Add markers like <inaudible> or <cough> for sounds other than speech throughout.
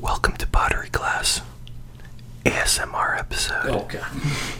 Welcome to Pottery Class. ASMR episode. Oh <laughs>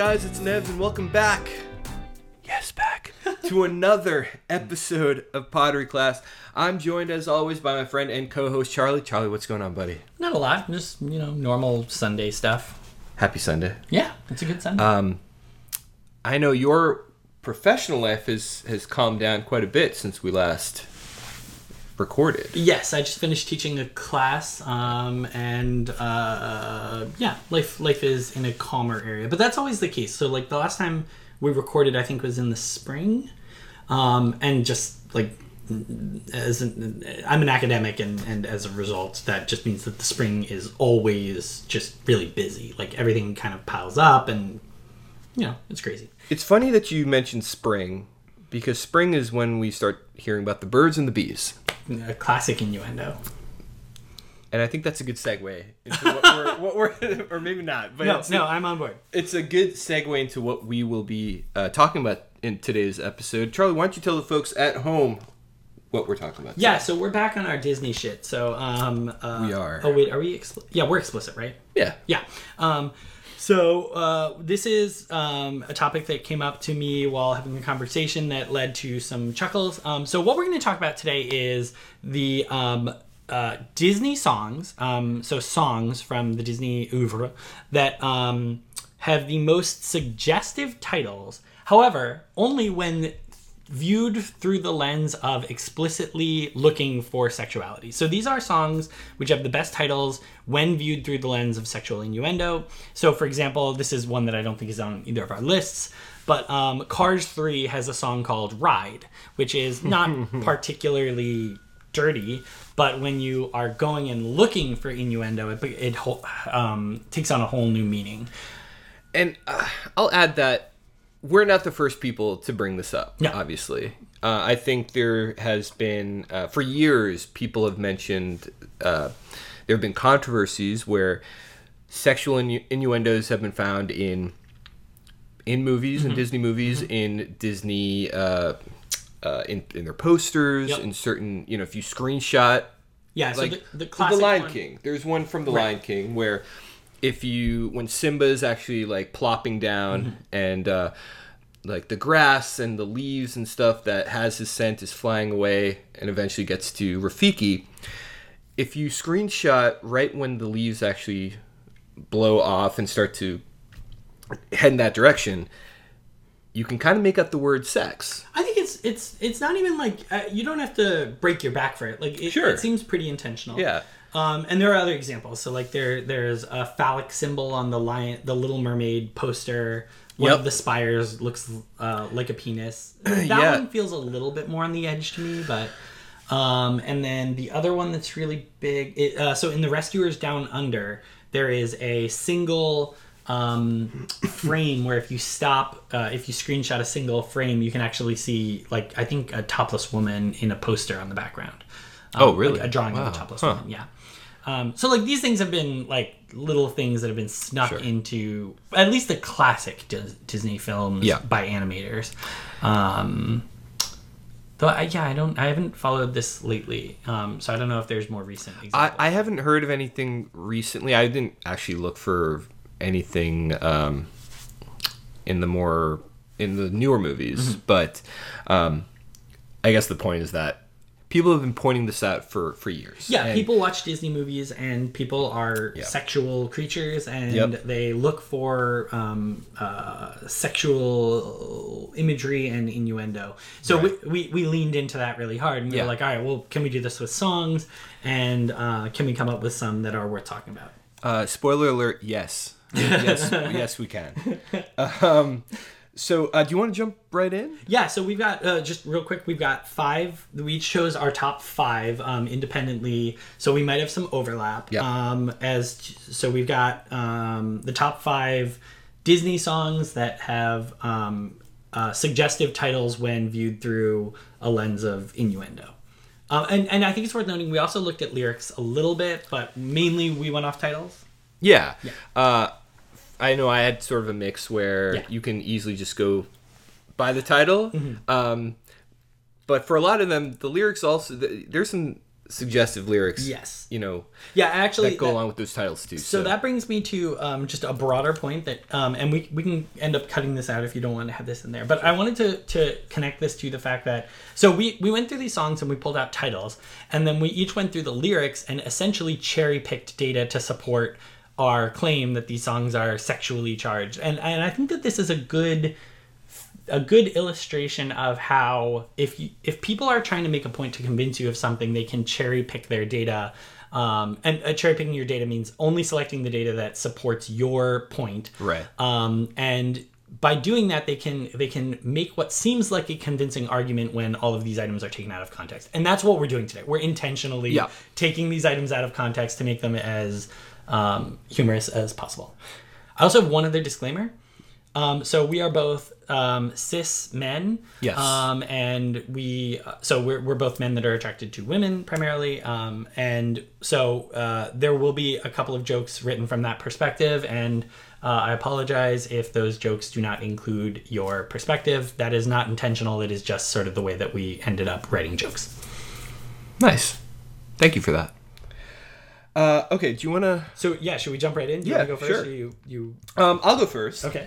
guys? It's Nevs, and welcome back. Yes, back <laughs> to another episode of Pottery Class. I'm joined, as always, by my friend and co-host Charlie. Charlie, what's going on, buddy? Not a lot, just you know, normal Sunday stuff. Happy Sunday. Yeah, it's a good Sunday. Um, I know your professional life has has calmed down quite a bit since we last recorded. yes, I just finished teaching a class, um, and uh, yeah, life life is in a calmer area. But that's always the case. So like the last time we recorded, I think was in the spring, um, and just like as an, I'm an academic, and and as a result, that just means that the spring is always just really busy. Like everything kind of piles up, and you know, it's crazy. It's funny that you mentioned spring because spring is when we start hearing about the birds and the bees. A classic innuendo. And I think that's a good segue into what we're, <laughs> what we're <laughs> or maybe not, but No, no, I'm on board. it's a good segue into what we will be uh, talking about in today's episode. Charlie, why don't you tell the folks at home what we're talking about? Yeah, so we're back on our Disney shit. So um, uh, We are. Oh wait, are we? Expl- yeah, we're explicit, right? Yeah. Yeah. Um, so uh, this is um, a topic that came up to me while having a conversation that led to some chuckles. Um, so what we're going to talk about today is the um, uh, Disney songs. Um, so songs from the Disney oeuvre that um, have the most suggestive titles. However, only when viewed through the lens of explicitly looking for sexuality. So these are songs which have the best titles when viewed through the lens of sexual innuendo. So, for example, this is one that I don't think is on either of our lists, but um, Cars 3 has a song called Ride, which is <laughs> not particularly dirty, but when you are going and looking for innuendo, it, it um, takes on a whole new meaning. And uh, I'll add that we're not the first people to bring this up, No. obviously. Uh, I think there has been, uh, for years, people have mentioned uh, there have been controversies where sexual innu- innuendos have been found in in movies, Mm-hmm. in Disney movies, in Disney, uh, uh, in, in their posters, Yep. in certain, you know, if you screenshot Yeah, so like the, the the, classic Lion one- King. There's one from the Right. Lion King where if you when Simba is actually like plopping down Mm-hmm. and uh, like the grass and the leaves and stuff that has his scent is flying away and eventually gets to Rafiki. If you screenshot right when the leaves actually blow off and start to head in that direction, you can kind of make up the word sex. I think it's it's it's not even like uh, you don't have to break your back for it. Like it, Sure. it seems pretty intentional. Yeah. Um, and there are other examples. So like there there's a phallic symbol on the lion, the Little Mermaid poster. One Yep. of the spires looks uh, like a penis. <clears throat> That Yeah. one feels a little bit more on the edge to me, but. Um, and then the other one that's really big. It, uh, so in the Rescuers Down Under, there is a single um, frame where if you stop, uh, if you screenshot a single frame, you can actually see like I think a topless woman in a poster on the background. Um, Oh, really? like a drawing of a topless Huh. woman. Yeah. Um, so like these things have been like little things that have been snuck Sure. into at least the classic Disney films Yeah. by animators. Um, though I, yeah, I don't, I haven't followed this lately, um, so I don't know if there's more recent examples. I, I haven't heard of anything recently. I didn't actually look for anything um, in the more in the newer movies, Mm-hmm. but um, I guess the point is that people have been pointing this out for for years. Yeah, And- people watch Disney movies, and people are Yeah. sexual creatures, and Yep. they look for um, uh, sexual imagery and innuendo. So Right. we, we we leaned into that really hard, and we Yeah. were like, all right, well, can we do this with songs, and uh, can we come up with some that are worth talking about? Uh, spoiler alert: Yes, <laughs> yes, yes, we can. <laughs> Um, so uh, do you want to jump right in? Yeah, so we've got uh, just real quick. We've got five. We each chose our top five um, independently, so we might have some overlap. Yeah. Um, as so, we've got um, the top five Disney songs that have um, uh, suggestive titles when viewed through a lens of innuendo. Um, and, and I think it's worth noting we also looked at lyrics a little bit, but mainly we went off titles. Yeah. Uh, I know I had sort of a mix where Yeah. you can easily just go by the title. Um, but for a lot of them, the lyrics also, th- there's some suggestive lyrics. Yes. You know, Yeah, actually, that go that- along with those titles too. So that brings me to um, just a broader point that, um, and we, we can end up cutting this out if you don't want to have this in there. But I wanted to, to connect this to the fact that so we we went through these songs and we pulled out titles, and then we each went through the lyrics and essentially cherry picked data to support our claim that these songs are sexually charged. And and I think that this is a good a good illustration of how if you, if people are trying to make a point to convince you of something, they can cherry pick their data. Um, and uh, cherry picking your data means only selecting the data that supports your point. Right. Um, and by doing that, they can they can make what seems like a convincing argument when all of these items are taken out of context. And that's what we're doing today. We're intentionally Yeah. taking these items out of context to make them as um, humorous as possible. I also have one other disclaimer. Um, so we are both um, cis men. Yes. Um, and we, uh, so we're, we're both men that are attracted to women primarily. Um, and so uh, there will be a couple of jokes written from that perspective. And uh, I apologize if those jokes do not include your perspective. That is not intentional. It is just sort of the way that we ended up writing jokes. nice. Thank you for that. Uh, okay. Do you want to? So yeah, should we jump right in? Do you Yeah, go first? sure. Or you, you, Um, I'll go first. okay.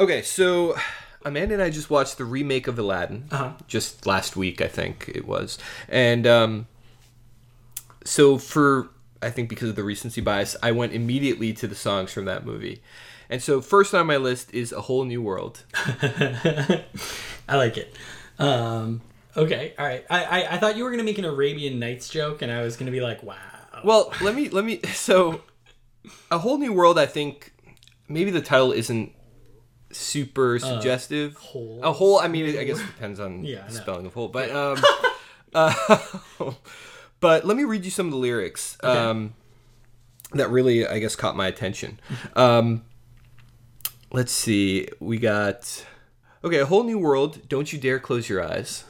Okay, so Amanda and I just watched the remake of Aladdin Uh-huh. just last week, I think it was, and um, so for I think because of the recency bias, I went immediately to the songs from that movie, and so first on my list is A Whole New World. <laughs> I like it. Um, okay, all right. I, I, I thought you were gonna make an Arabian Nights joke, and I was gonna be like, wow. Well, let me let me <laughs> so A Whole New World. I think maybe the title isn't super suggestive. Uh, whole. A whole. I mean, I guess it depends on Yeah, the spelling of whole, but um, <laughs> uh, <laughs> but let me read you some of the lyrics um, that really, I guess, caught my attention. Um, let's see. We got okay. A whole new world. Don't you dare close your eyes.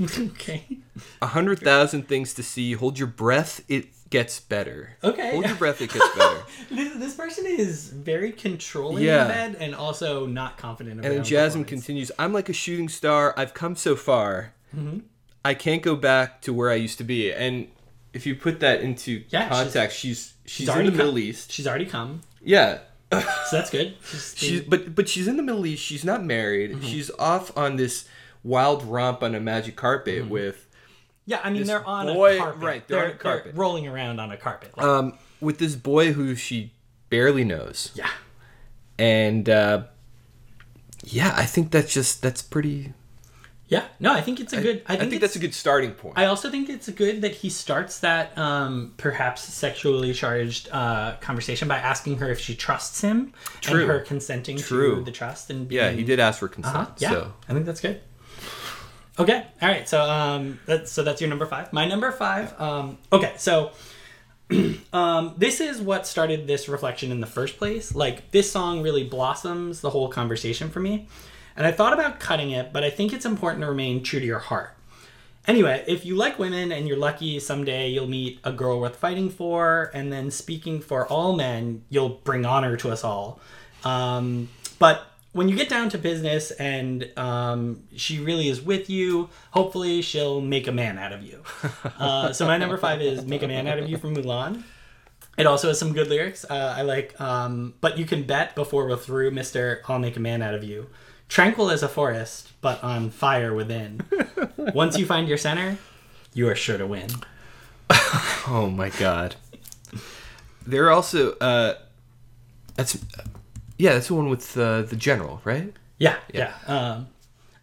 okay. A hundred thousand things to see. Hold your breath. It gets better. Okay. Hold your breath. It gets better. <laughs> This, this person is very controlling Yeah. in bed and also not confident. And then Jasmine continues, I'm like a shooting star. I've come so far. Mm-hmm. I can't go back to where I used to be. And if you put that into Yeah, she's- context, she's she's, in the Middle come- East. She's already come, Yeah. <laughs> so that's good. She's, She's but but she's in the Middle East. She's not married. Mm-hmm. She's off on this wild romp on a magic carpet with yeah, I mean this they're on boy- a carpet. right, they're on a carpet. rolling around on a carpet. Like, um with this boy who she barely knows. yeah. And uh yeah, I think that's just that's pretty Yeah. No, I think it's a good. I I think, think, that's a good starting point. I also think it's good that he starts that um, perhaps sexually charged uh, conversation by asking her if she trusts him True. and her consenting True. to the trust and yeah, he did ask for consent. Uh-huh. Yeah, So I think that's good. Okay, all right. So um, that's so that's your number five. My number five. Um, okay, so <clears throat> um, this is what started this reflection in the first place. Like this song really blossoms the whole conversation for me, and I thought about cutting it, but I think it's important to remain true to your heart. Anyway, if you like women and you're lucky someday you'll meet a girl worth fighting for, and then speaking for all men, you'll bring honor to us all. Um, but when you get down to business and um, she really is with you, hopefully she'll make a man out of you. <laughs> Uh, so my number five is "Make a Man Out of You" from Mulan. It also has some good lyrics. Uh, I like, um, but you can bet before we're through, Mister. I'll make a man out of you. Tranquil as a forest, but on fire within. <laughs> Once you find your center, you are sure to win. <laughs> Oh my god. There are also uh that's yeah, that's the one with uh, the general, right? Yeah, yeah. Um,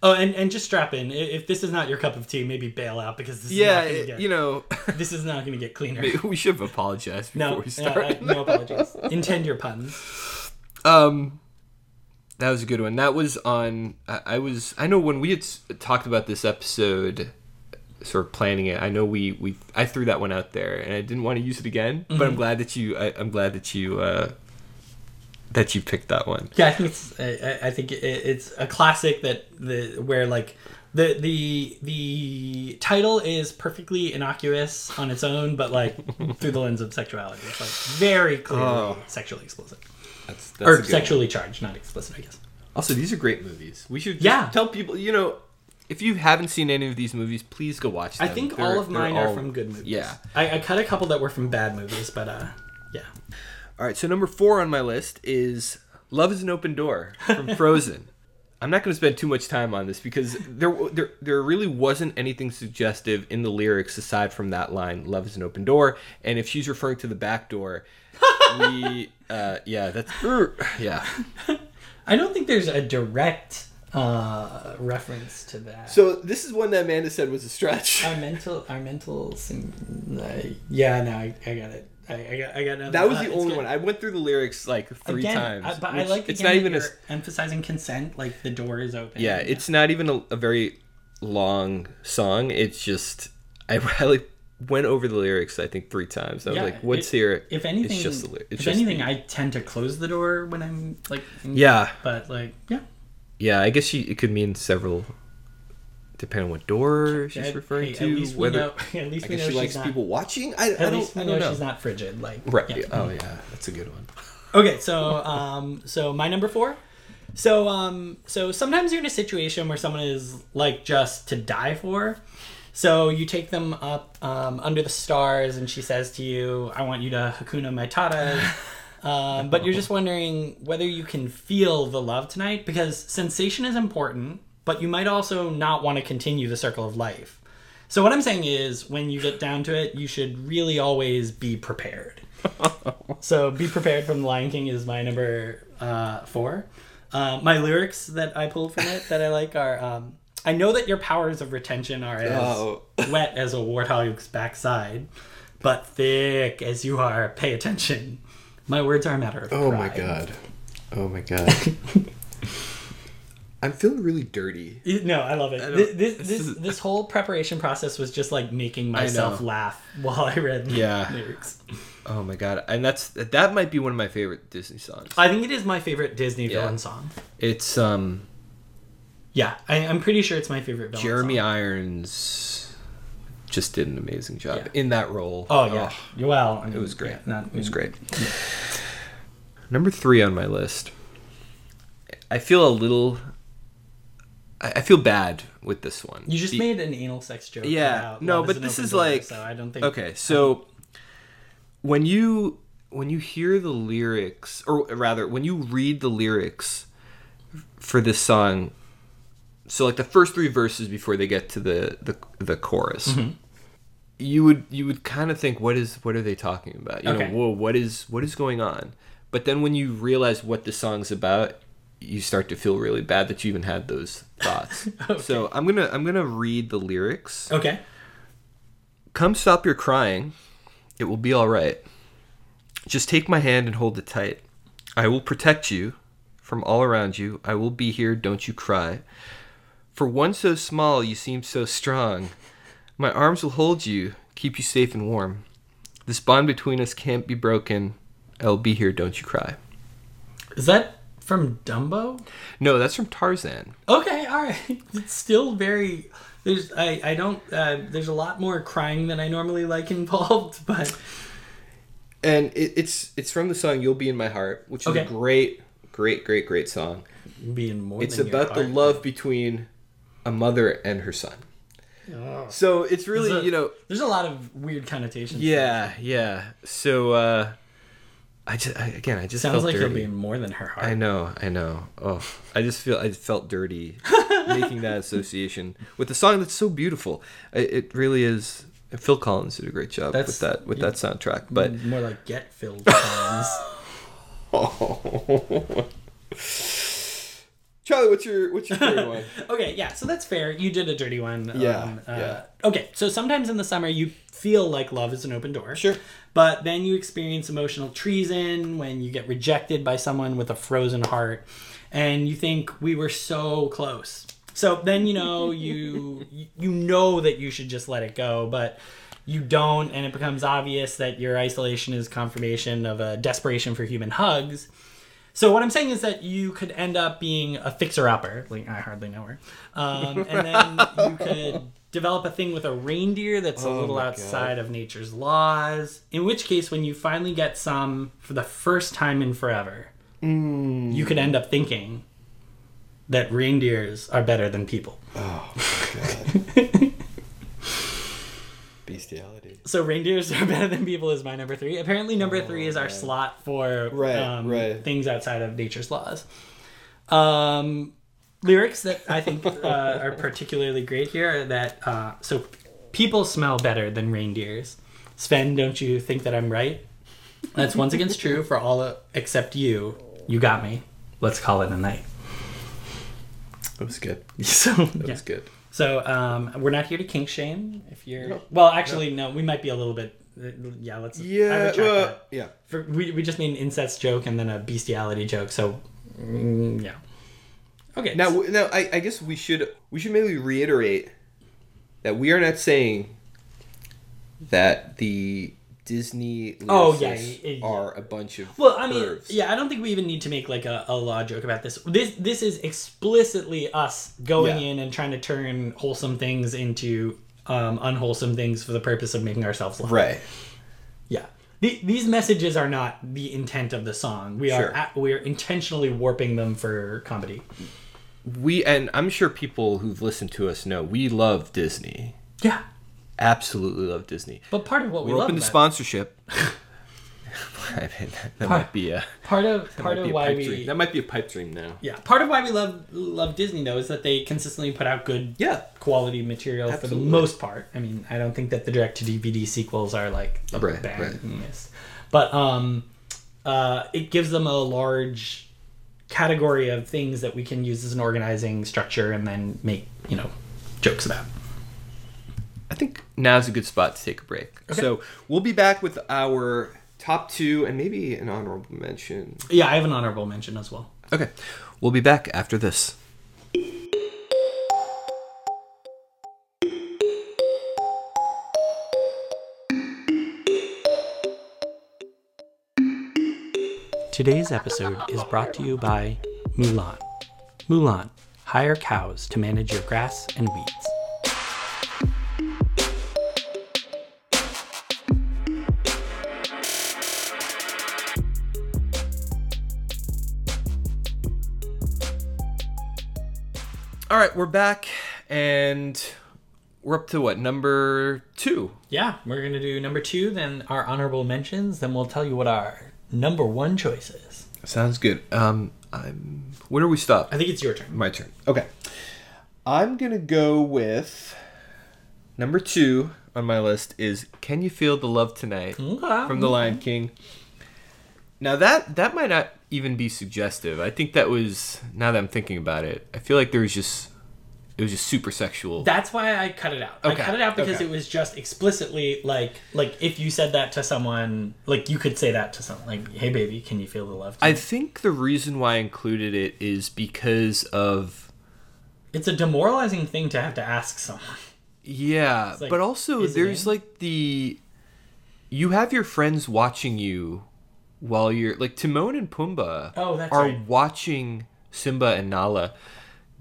oh, and, and just strap in. If this is not your cup of tea, maybe bail out because this is Yeah, not going to get you know, <laughs> this is not going to get cleaner. we should have apologized before No, we uh, start. uh, no apologies. <laughs> Intend your puns. Um That was a good one. That was on. I, I was. I know when we had talked about this episode, sort of planning it. I know we we. I threw that one out there, and I didn't want to use it again. But I'm glad that you. I, I'm glad that you. Uh, that you picked that one. Yeah, I think it's. I, I- I think it's a classic that the where like the the the title is perfectly innocuous on its own, but like <laughs> through the lens of sexuality, it's like very clearly Oh. sexually explicit That's, or sexually charged, not explicit, I guess. Also, these are great movies. We should just Yeah. tell people. You know, if you haven't seen any of these movies, please go watch them. I think They're- all of mine all- are from good movies. Yeah. I, I cut a couple that were from bad movies, but uh, yeah. All right, so number four on my list is "Love Is an Open Door" from <laughs> Frozen. I'm not going to spend too much time on this because there, there, there really wasn't anything suggestive in the lyrics aside from that line "Love is an open door," and if she's referring to the back door, we, <laughs> uh, yeah, that's, <laughs> yeah. I don't think there's a direct uh, reference to that. So this is one that Amanda said was a stretch. our mental, our mental, sim- uh, yeah, no, I, I got it. I, I got, I got nothing. That was Uh, the it's only one. I went through the lyrics like three Again, times. I, but I like it's not even a emphasizing consent, like the door is open. Yeah, it's not even a, a very long song. It's just I <laughs> really went over the lyrics. I think three times. I was Yeah, like, "What's it- here?" If anything, it's just the if just anything, the- I tend to close the door when I'm like. in- yeah, But like, yeah. yeah. I guess she it could mean several, depending on what door she's Hey, referring at to. whether know- <laughs> at least I guess she likes not- people watching. I, I At don't, least we I know, know. she's not frigid. Like, Right. yeah. Oh yeah, that's a good one. Okay, so um, so my number four. So um, so sometimes you're in a situation where someone is like just to die for. So you take them up um, under the stars, and she says to you, "I want you to Hakuna Matata." <laughs> um, but you're just wondering whether you can feel the love tonight because sensation is important, but you might also not want to continue the circle of life. So what I'm saying is, when you get down to it, you should really always be prepared. <laughs> so be prepared from the Lion King is my number uh, four. Uh, my lyrics that I pulled from it that I like are um, I know that your powers of retention are as Oh. <laughs> wet as a warthog's backside, but thick as you are, pay attention. My words are a matter of Oh my god. Oh my <laughs> god. I'm feeling really dirty. No, I love it. don't- This, this, this this, whole preparation process was just like making myself laugh <laughs> while I read the Yeah. lyrics. Oh my god. And that's that might be one of my favorite Disney songs. I think it is my favorite Disney Yeah. villain song. It's um Yeah, I, I'm pretty sure it's my favorite villain Jeremy song. Irons just did an amazing job Yeah. in that role. Oh yeah, well, it was great. yeah, not, It was great. Number three on my list. I feel a little. I I feel bad with this one. You just Be- made an anal sex joke. Yeah, no, but this is door, like- So I don't think. Okay, so when you when you hear the lyrics, or rather, when you read the lyrics for this song, so like the first three verses before they get to the the, the chorus, Mm-hmm. you would you would kind of think, what is what are they talking about? You Okay. know, whoa, what is what is going on? But then when you realize what the song's about, you start to feel really bad that you even had those thoughts. <laughs> So I'm gonna I'm gonna read the lyrics. Okay. Come stop your crying. It will be all right. Just take my hand and hold it tight. I will protect you from all around you. I will be here, don't you cry. For one so small, you seem so strong. My arms will hold you, keep you safe and warm. This bond between us can't be broken. I'll be here, don't you cry. Is that from Dumbo? No, that's from Tarzan. Okay, all right. <laughs> It's still very. There's I I don't. Uh, there's a lot more crying than I normally like involved, <laughs> but And it, it's it's from the song "You'll Be in My Heart," which is Okay. a great, great, great, great song. being more. It's than your about the love between a mother and her son. Oh. So it's really, a- you know, There's a lot of weird connotations. yeah, yeah. So uh I just I, again, I just Sounds felt like dirty. you'll be more than her heart. I know, I know. Oh, I just feel I felt dirty <laughs> making that association with a song that's so beautiful. It, it really is. Phil Collins did a great job That's- with that with that soundtrack. But more like get filled times. <laughs> <laughs> Charlie, what's your what's your third one? <laughs> okay, yeah, so that's fair. You did a dirty one. Yeah, um, uh, yeah. Okay, so sometimes in the summer you feel like love is an open door. Sure. But then you experience emotional treason when you get rejected by someone with a frozen heart. and you think we were so close. So then you know <laughs> you you know that you should just let it go, but you don't, and it becomes obvious that your isolation is confirmation of a desperation for human hugs. So what I'm saying is that you could end up being a fixer-upper. Like I hardly know her, um, and then <laughs> you could develop a thing with a reindeer that's a Oh little my outside of nature's laws. In which case, when you finally get some for the first time in forever, Mm. you could end up thinking that reindeers are better than people. Oh <laughs> god. Bestiality. So reindeers are <laughs> better than people is my number three. Apparently, number three is our slot for Oh, Right, um, right. things outside of nature's laws. Um, lyrics that I think uh, <laughs> are particularly great here are that uh, so people smell better than reindeers. Sven, don't you think that I'm right? That's once again <laughs> true for all except you. You got me. Let's call it a night. That was good. So That yeah. was good. So um, we're not here to kink shame. If you're No. well, actually, no. we might be a little bit. uh, Yeah, let's. Yeah. retract well, that. yeah. For, we we just made an incest joke and then a bestiality joke. So mm, yeah. Okay. Now, so- now, I, I guess we should we should maybe reiterate that we are not saying that the Disney Oh, yeah, lyricists y- y- are a bunch of well, I mean, pervs. yeah, I don't think we even need to make like a, a law joke about this. This this is explicitly us going Yeah. in and trying to turn wholesome things into um, unwholesome things for the purpose of making ourselves look right. Yeah. The, these messages are not the intent of the song. We are at, we are intentionally warping them for comedy. We and I'm sure people who've listened to us know we love Disney. Yeah. Absolutely love Disney. But part of what we We're love open to about- sponsorship. <laughs> I mean, that, that might be a part of part of why pipe we dream. That might be a pipe dream now. yeah part of why we love love Disney though is that they consistently put out good Yeah. quality material Absolutely. for the most part. I mean, I don't think that the direct to DVD sequels are like the Right, bangest. but um, uh, it gives them a large category of things that we can use as an organizing structure and then make you know jokes about. I think now's a good spot to take a break. So we'll be back with our top two and maybe an honorable mention. Yeah, I have an honorable mention as well. Okay. We'll be back after this. Today's episode is brought to you by Mulan. Mulan, hire cows to manage your grass and weeds. All right, we're back and we're up to what? Number 2. Yeah, we're gonna do number two, then our honorable mentions, then we'll tell you what our number one choice is. Sounds good. Um I'm where do we stop? I think it's your turn. My turn. Okay. I'm to go with number 2 on my list is Can You Feel the Love Tonight? Okay. from The Lion King. Now that that might not even be suggestive. I think that was now that I'm thinking about it. I feel like there was just it was just super sexual. That's why I cut it out. Okay, I cut it out because okay. it was just explicitly like like if you said that to someone, like you could say that to someone, like, "Hey, baby, can you feel the love?" I think the reason why I included it is because of it's a demoralizing thing to have to ask someone. yeah, like, but also there's like the you have your friends watching you while you're like Timon and Pumbaa Oh, that's are right. watching Simba and Nala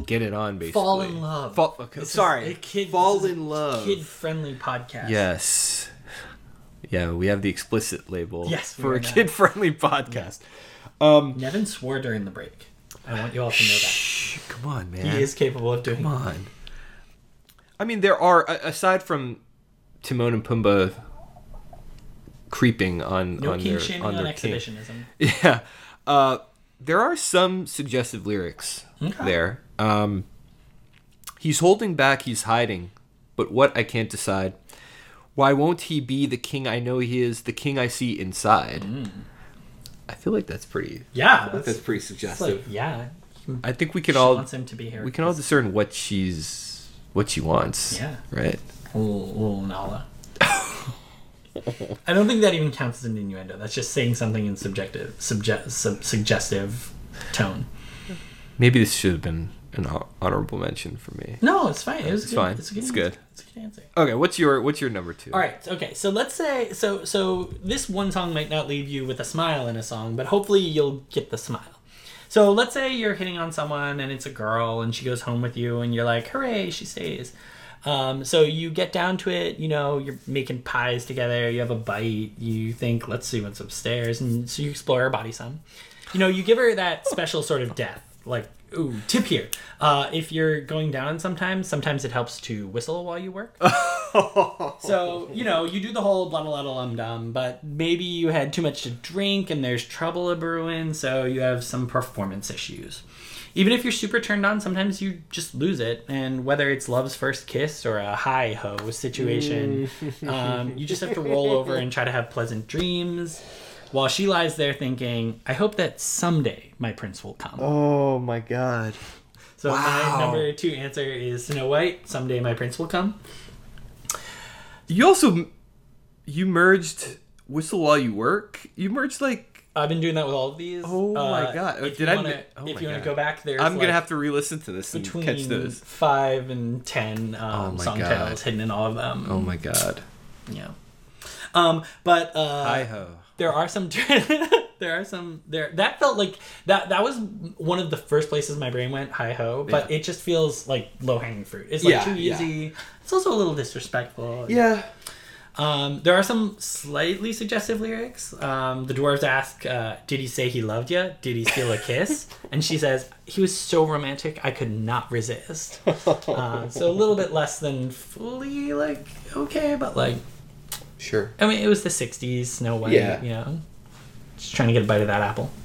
get it on basically. Fall in love. Fall, okay, sorry. a kid- Fall this is a in love. Kid-friendly podcast. Yes. Yeah, we have the explicit label Yes, for a kid-friendly podcast. Um Nevin swore during the break. I want you all to know that Shh, come on, man. he is capable of doing. Come on. I mean, there are aside from Timon and Pumbaa creeping on No on their on on, their king. exhibitionism. <laughs> Yeah. Uh, there are some suggestive lyrics Okay. there. Um, he's holding back, he's hiding, but what I can't decide. Why won't he be the king I know he is, the king I see inside? I feel like that's pretty. Yeah, That's, that's, pretty suggestive. like yeah. I think we can She all wants him to be here. we can all discern what she's what she wants. Yeah. Right. Little, little Nala. I don't think that even counts as an innuendo. That's just saying something in subjective, subject, sub, suggestive tone. Maybe this should have been an hon- mention for me. No, it's fine. It was It's good. fine. It's, a good It's good. It's a good answer. Okay, what's your what's your number two? All right. Okay. So let's say so so this one song might not leave you with a smile in a song, but hopefully you'll get the smile. So let's say you're hitting on someone and it's a girl and she goes home with you and you're like, hooray, she stays. Um, so you get down to it, you know, you're making pies together, you have a bite, you think, let's see what's upstairs, and so you explore her body some. You know, you give her that special sort of death, like, ooh, tip here. Uh, if you're going down sometimes, sometimes it helps to whistle while you work. <laughs> So, you know, you do the whole blah blah blah um dum, but maybe you had too much to drink and there's trouble a brewing, so you have some performance issues. Even if you're super turned on, sometimes you just lose it, and whether it's love's first kiss or a hi ho situation, um, you just have to <laughs> roll over and try to have pleasant dreams. While she lies there thinking, I hope that someday my prince will come. Oh my god. So my number two answer is Snow White. Someday my prince will come. You also you merged whistle while you work. You merged like I've been doing that with all of these. Oh my God. If Did you I wanna, oh if you want to go back, there, I'm like gonna have to re-listen to this and between catch those. five and ten um, Oh song God. titles hidden in all of them. Oh my god. Yeah. Um, but uh, Hi ho. there are some. <laughs> there are some there that felt like that. That was one of the first places my brain went. Hi ho, but Yeah. it just feels like low hanging fruit. It's like Yeah, too yeah. easy. It's also a little disrespectful. Yeah. Um, there are some slightly suggestive lyrics. Um, the dwarves ask, uh, "Did he say he loved you? Did he steal a <laughs> kiss?" and she says, "He was so romantic, I could not resist." <laughs> Uh, so a little bit less than fully like okay, but like Sure. I mean, it was the '60s, Snow White. Yeah. You know, just trying to get a bite of that apple. <laughs>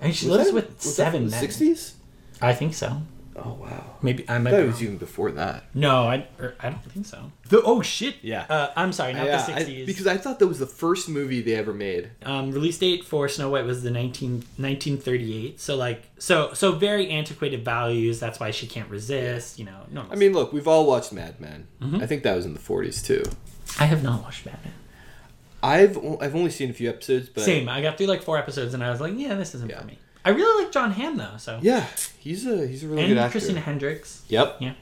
And she lives with seven men. Sixties. I think so. Oh wow. Maybe I I might. thought Be it was even before that. No, I or, I don't think so. The, oh shit. Yeah. Uh, I'm sorry, not Yeah, the I- '60s. because I thought that was the first movie they ever made. um, release date for Snow White was the 19, 1938. So like so so very antiquated values. That's why she can't resist. You know. No. I mean, look, we've all watched Mad Men. I think that was in the 40s too. I have not watched Batman. I've o- I've only seen a few episodes, but Same. I got through like four episodes and I was like, yeah, this isn't Yeah. for me. I really like Jon Hamm though. So yeah, he's a he's a really and good actor. Christina Hendricks. Yep. Yeah.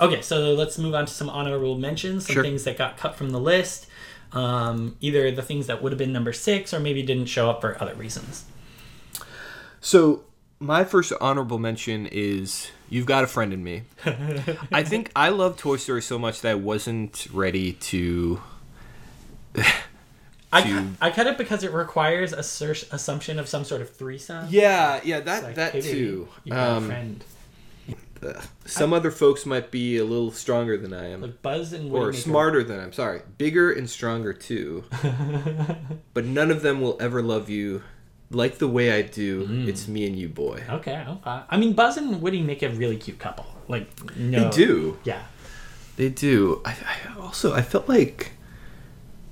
Okay, so let's move on to some honorable mentions, some Sure. things that got cut from the list. Um, either the things that would have been number six or maybe didn't show up for other reasons. So my first honorable mention is "You've Got a Friend in Me." <laughs> I think I love Toy Story so much that I wasn't ready to. I, cu- I cut it because it requires a search assumption of some sort of threesome. Yeah, yeah, that like, that hey, too. You got a Um, friend. ugh. some other folks might be a little stronger than I am. Like Buzz and or smarter than I'm sorry, bigger and stronger too. <laughs> but none of them will ever love you like the way I do. Mm. It's me and you, boy. Okay, okay. I mean, Buzz and Woody make a really cute couple. Like, no. They do. Yeah. They do. I, I also I felt like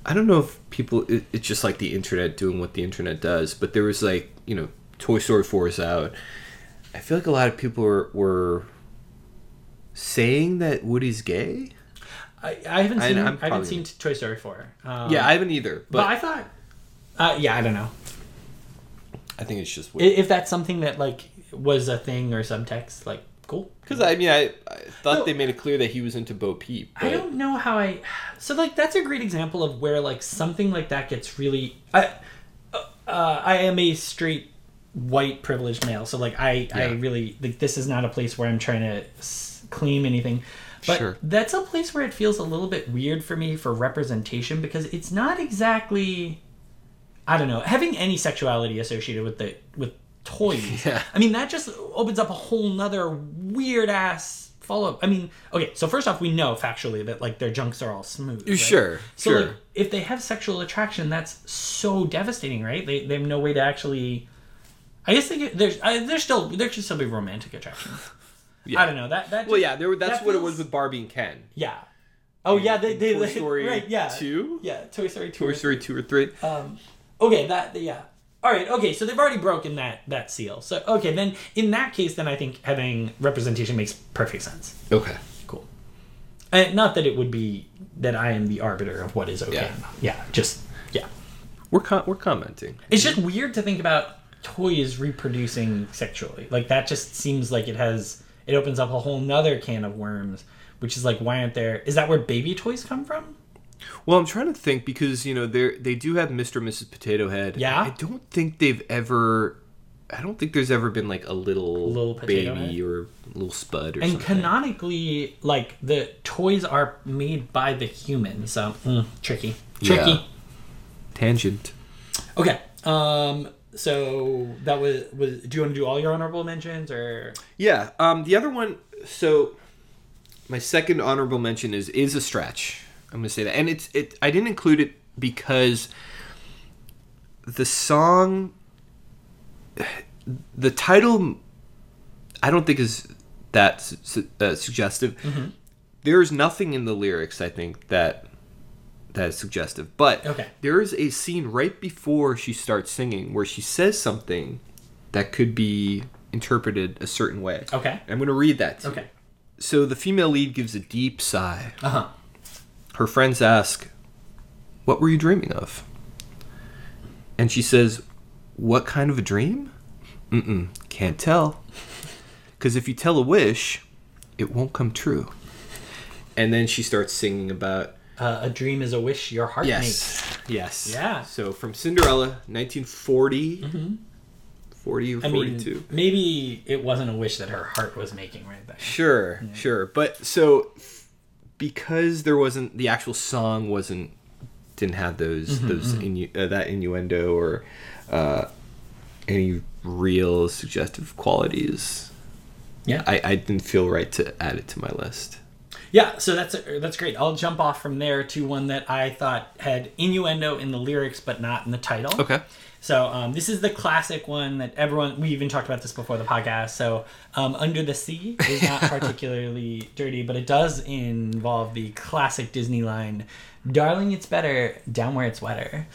I don't know if people it, it's just like the internet doing what the internet does, but there was like you know Toy Story Four is out. I feel like a lot of people were, were saying that Woody's gay. I, I haven't seen I'm I haven't seen Toy Story 4. Um, yeah, I haven't either, but, but, I thought. Uh, yeah, I don't know. I think it's just I- If that's something that, like, was a thing or subtext, like, cool. because I mean I, I thought No. they made it clear that he was into Bo Peep. I don't know how I. So like that's a great example of where like something like that gets really. I uh, I am a straight white privileged male, so like I I really like this is not a place where I'm trying to claim anything. But Sure. that's a place where it feels a little bit weird for me for representation because it's not exactly I don't know having any sexuality associated with the with toys. <laughs> Yeah. I mean that just opens up a whole nother weird ass follow up. I mean, okay, so first off, we know factually that like their junks are all smooth. right? Sure, So sure. like, if they have sexual attraction, that's so devastating, right? They, they have no way to actually. I guess they get, there's I, there's still there should still be romantic attraction. I don't know that that. Well, yeah, there, that's that what it was with Barbie and Ken. Yeah. Oh yeah, they they, Toy Story right yeah two, yeah Toy Story two Toy Story two or three. um, okay, that yeah. All right, okay, so they've already broken that that seal. So okay, then in that case, then I think having representation makes perfect sense. Okay. Cool. And not that it would be that I am the arbiter of what is okay. Yeah. Yeah, just yeah. We're com- we're commenting. It's just weird to think about toys reproducing sexually? Like that just seems like it has it opens up a whole nother can of worms, which is like why aren't there? Is that where baby toys come from? Well, I'm trying to think because you know they they do have Mr. and Mrs. Potato Head. Yeah? I don't think they've ever. I don't think there's ever been like a little, Little baby head? or little spud or And something. canonically, like the toys are made by the human, so mm, tricky, tricky. Yeah. Tangent. Okay. Um. So that was was. Do you want to do all your honorable mentions or? Yeah. Um. The other one. So, my second honorable mention is is a stretch. I'm gonna say that, and it's it. I didn't include it because the song, the title, I don't think is that su- uh, suggestive. There's nothing in the lyrics I think that that is suggestive, but Okay. there is a scene right before she starts singing where she says something that could be interpreted a certain way. Okay. I'm going to read that. To you. Okay. So the female lead gives a deep sigh. Uh huh. Her friends ask, What were you dreaming of? And she says, What kind of a dream? Mm-mm, can't tell. Because if you tell a wish, it won't come true. And then she starts singing about Uh, a dream is a wish your heart makes. Yes. Yes. Yeah. So from Cinderella, 1940, 40 or I 42. mean, maybe it wasn't a wish that her heart was making right there. Sure, sure. But so because there wasn't the actual song wasn't didn't have those those innu- uh, that innuendo or uh, any real suggestive qualities. Yeah. I, I didn't feel right to add it to my list. Yeah, so that's that's great. I'll jump off from there to one that I thought had innuendo in the lyrics but not in the title. Okay. So um, this is the classic one that everyone we even talked about this before the podcast. So um, under the sea is not <laughs> particularly dirty, but it does involve the classic Disney line, "Darling, it's better down where it's wetter."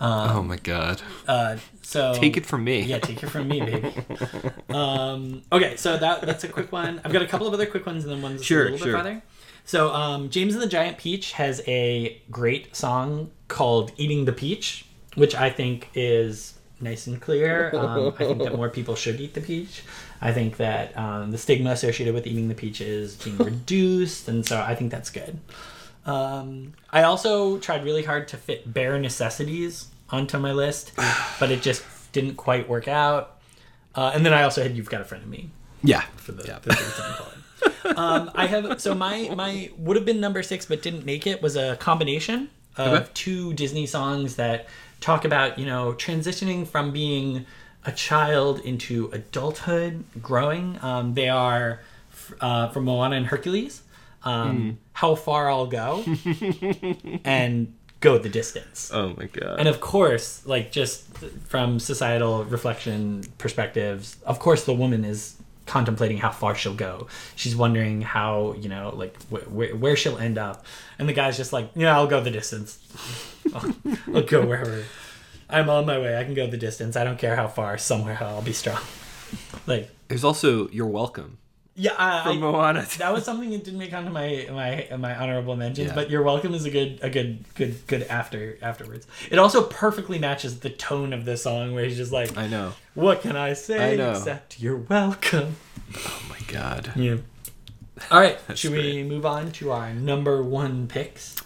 Um, oh my god. uh, so Take it from me. yeah, take it from me, baby. <laughs> um, okay, so that that's a quick one. I've got a couple of other quick ones and then ones Sure, a little sure. bit farther. So um, James and the Giant Peach has a great song called "Eating the Peach," which I think is nice and clear. Um, I think that more <laughs> people should eat the peach. I think that um, the stigma associated with eating the peach is being reduced, and so I think that's good. Um, I also tried really hard to fit bare necessities onto my list, <sighs> but it just didn't quite work out. Uh, and then I also had "You've Got a Friend in Me" Yeah. for the, Yeah. the third time calling. um, I have so my my would have been number six but didn't make it was a combination of Okay. two Disney songs that talk about you know transitioning from being a child into adulthood, growing. Um, they are uh, from Moana and Hercules. Um, How far I'll go, <laughs> and go the distance. Oh my god. And of course, like just from societal reflection perspectives, of course the woman is contemplating how far she'll go. She's wondering how, you know, like wh- wh- where she'll end up. And the guy's just like, yeah, I'll go the distance. <laughs> I'll, I'll go wherever. I'm on my way. I can go the distance. I don't care how far. Somewhere I'll be strong. <laughs> Like, There's also You're Welcome yeah, I, from I- Moana. that was something that didn't make onto my my my honorable mentions, Yeah. but you're welcome is a good a good good good after afterwards. It also perfectly matches the tone of the song where he's just like, I know. "What can I say I know. except you're welcome." Oh my god. Yeah. All right, should we move on to our number one picks?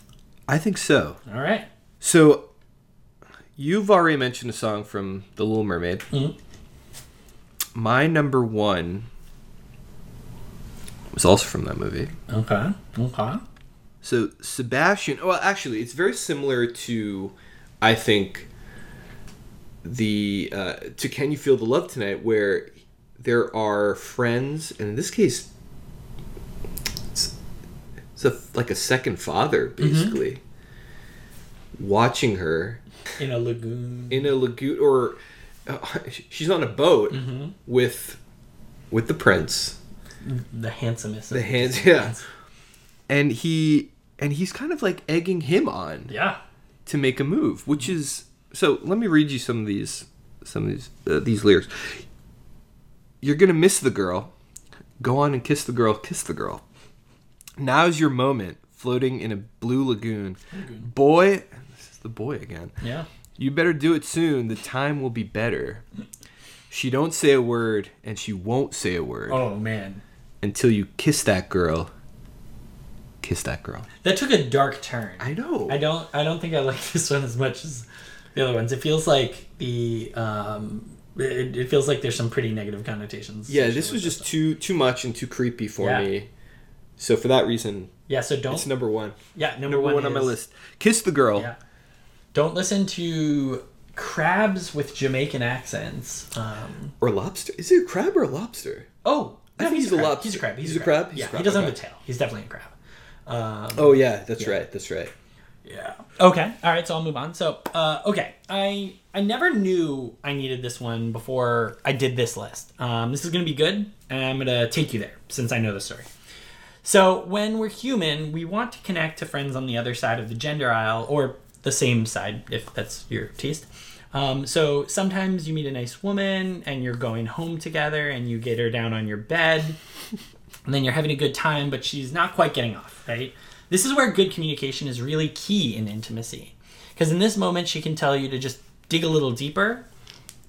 I think so. All right. So, you've already mentioned a song from The Little Mermaid. Mhm. My number one was also from that movie. Okay. Okay. So, Sebastian, well, actually, it's very similar to, I think, the, uh, to Can You Feel the Love Tonight, where there are friends, and in this case, it's, it's a, like a second father, basically, watching her In a lagoon. in a lagoon or uh, she's on a boat Mm-hmm. with with the prince the handsomest. the hands yeah hands. and he and he's kind of like egging him on Yeah. to make a move which is so let me read you some of these some of these uh, these lyrics you're gonna miss the girl go on and kiss the girl kiss the girl now's your moment floating in a blue lagoon boy this is the boy again Yeah. You better do it soon. The time will be better. She don't say a word, and she won't say a word Oh man, until you kiss that girl. Kiss that girl. that took a dark turn. I know. I don't. I don't think I like <laughs> this one as much as the other ones. It feels like the. Um, it, it feels like there's some pretty negative connotations. yeah, this was just too too much and too creepy for Yeah. me. So for that reason, Yeah. So don't. it's number one. yeah. Number, Number one, one on my list. Kiss the girl. Yeah. Don't listen to crabs with Jamaican accents. Um, Or lobster. Is it a crab or a lobster? oh, no, think he's a crab. lobster. He's a crab. He's, He's a a crab. crab? He's yeah, a crab, he doesn't have a tail. He's definitely a crab. Um, Oh yeah, that's right. That's right. Yeah. Okay. All right. So I'll move on. So, uh, okay, I I never knew I needed this one before I did this list. Um, this is gonna be good, and I'm gonna take you there since I know the story. So when we're human, we want to connect to friends on the other side of the gender aisle, or the same side if that's your taste. Um, so sometimes you meet a nice woman and you're going home together and you get her down on your bed and then you're having a good time, but she's not quite getting off, right? This is where good communication is really key in intimacy. Because in this moment, she can tell you to just dig a little deeper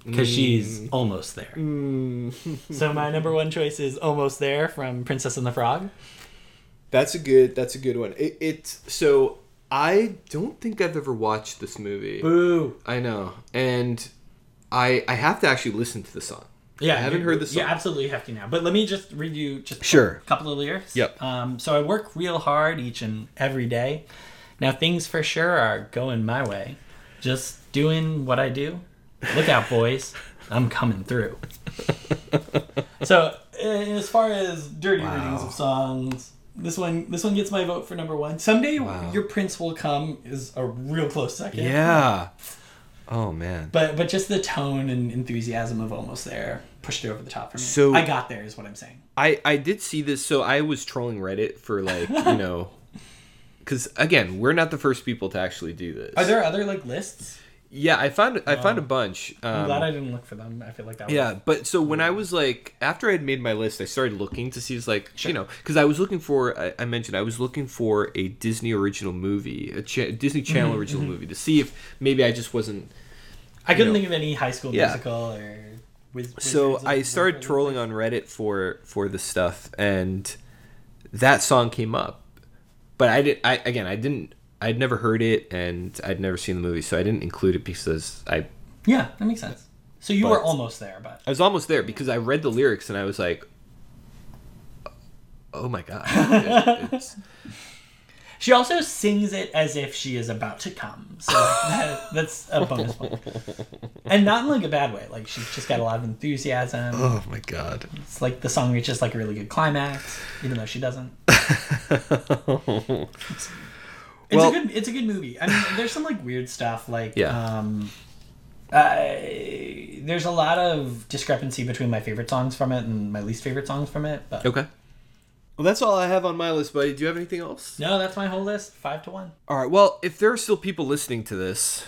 because she's almost there. so, my number one choice is Almost There from Princess and the Frog. That's a good. That's a good one. It, it's so. I don't think I've ever watched this movie. Boo. I know, and I I have to actually listen to the song. Yeah, I haven't you- heard the song. You absolutely have to now. But let me just read you just Sure. a couple of lyrics. Yep. Um, so I work real hard each and every day. Now things for sure are going my way. Just doing what I do. Look out, boys. I'm coming through. <laughs> so as far as dirty Wow. readings of songs, this one this one gets my vote for number one. Someday Wow. your prince will come is a real close second. Yeah. Oh man. But but just the tone and enthusiasm of almost there pushed it over the top for me. So- I got there is what I'm saying. I I did see this. So I was trolling Reddit for like you <laughs> know, because again, we're not the first people to actually do this. Are there other like lists? Yeah, I found I found a bunch. I'm Um, glad I didn't look for them. I feel like that. Yeah, Was, but so when I was like, after I had made my list, I started looking to see, it's like, you know, because I was looking for, I, I mentioned, I was looking for a Disney original movie, a cha- Disney Channel Mm-hmm, original movie, to see if maybe I just wasn't. I couldn't know. think of any high school Yeah. musical or. Wiz- So I started trolling on Reddit for for the stuff, and that song came up, but I did. I again, I didn't. I'd never heard it, and I'd never seen the movie, so I didn't include it because I Yeah, that makes sense. So you were almost there, but I was almost there because I read the lyrics and I was like, "Oh my god!" <laughs> It- she also sings it as if she is about to come. So that, that's a bonus point, and not in like a bad way. Like she's just got a lot of enthusiasm. oh my god! It's like the song reaches like a really good climax, even though she doesn't. <laughs> It's Well- a good. It's a good movie. I mean, there's some like weird stuff. Like, Yeah. um, I, there's a lot of discrepancy between my favorite songs from it and my least favorite songs from it. But okay. Well, that's all I have on my list, buddy. Do you have anything else? no, that's my whole list. Five to one. All right. Well, if there are still people listening to this,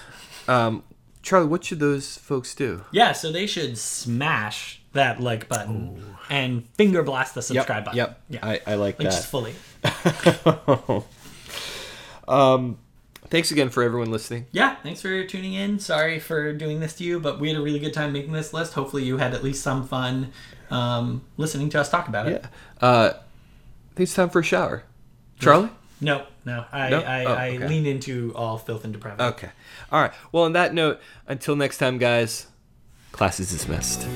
um, Charlie, what should those folks do? Yeah, so they should smash that like button and finger blast the subscribe button. Yep. Yeah. I, I like like just fully. <laughs> <laughs> um, thanks again for everyone listening. Yeah, thanks for tuning in. Sorry for doing this to you, but we had a really good time making this list. Hopefully, you had at least some fun um, listening to us talk about it. Yeah. Uh, I think it's time for a shower. Charlie. No, no, I, No? I, Oh, I okay. lean into all filth and depravity. Okay. All right. Well, on that note, until next time, guys. Class is dismissed.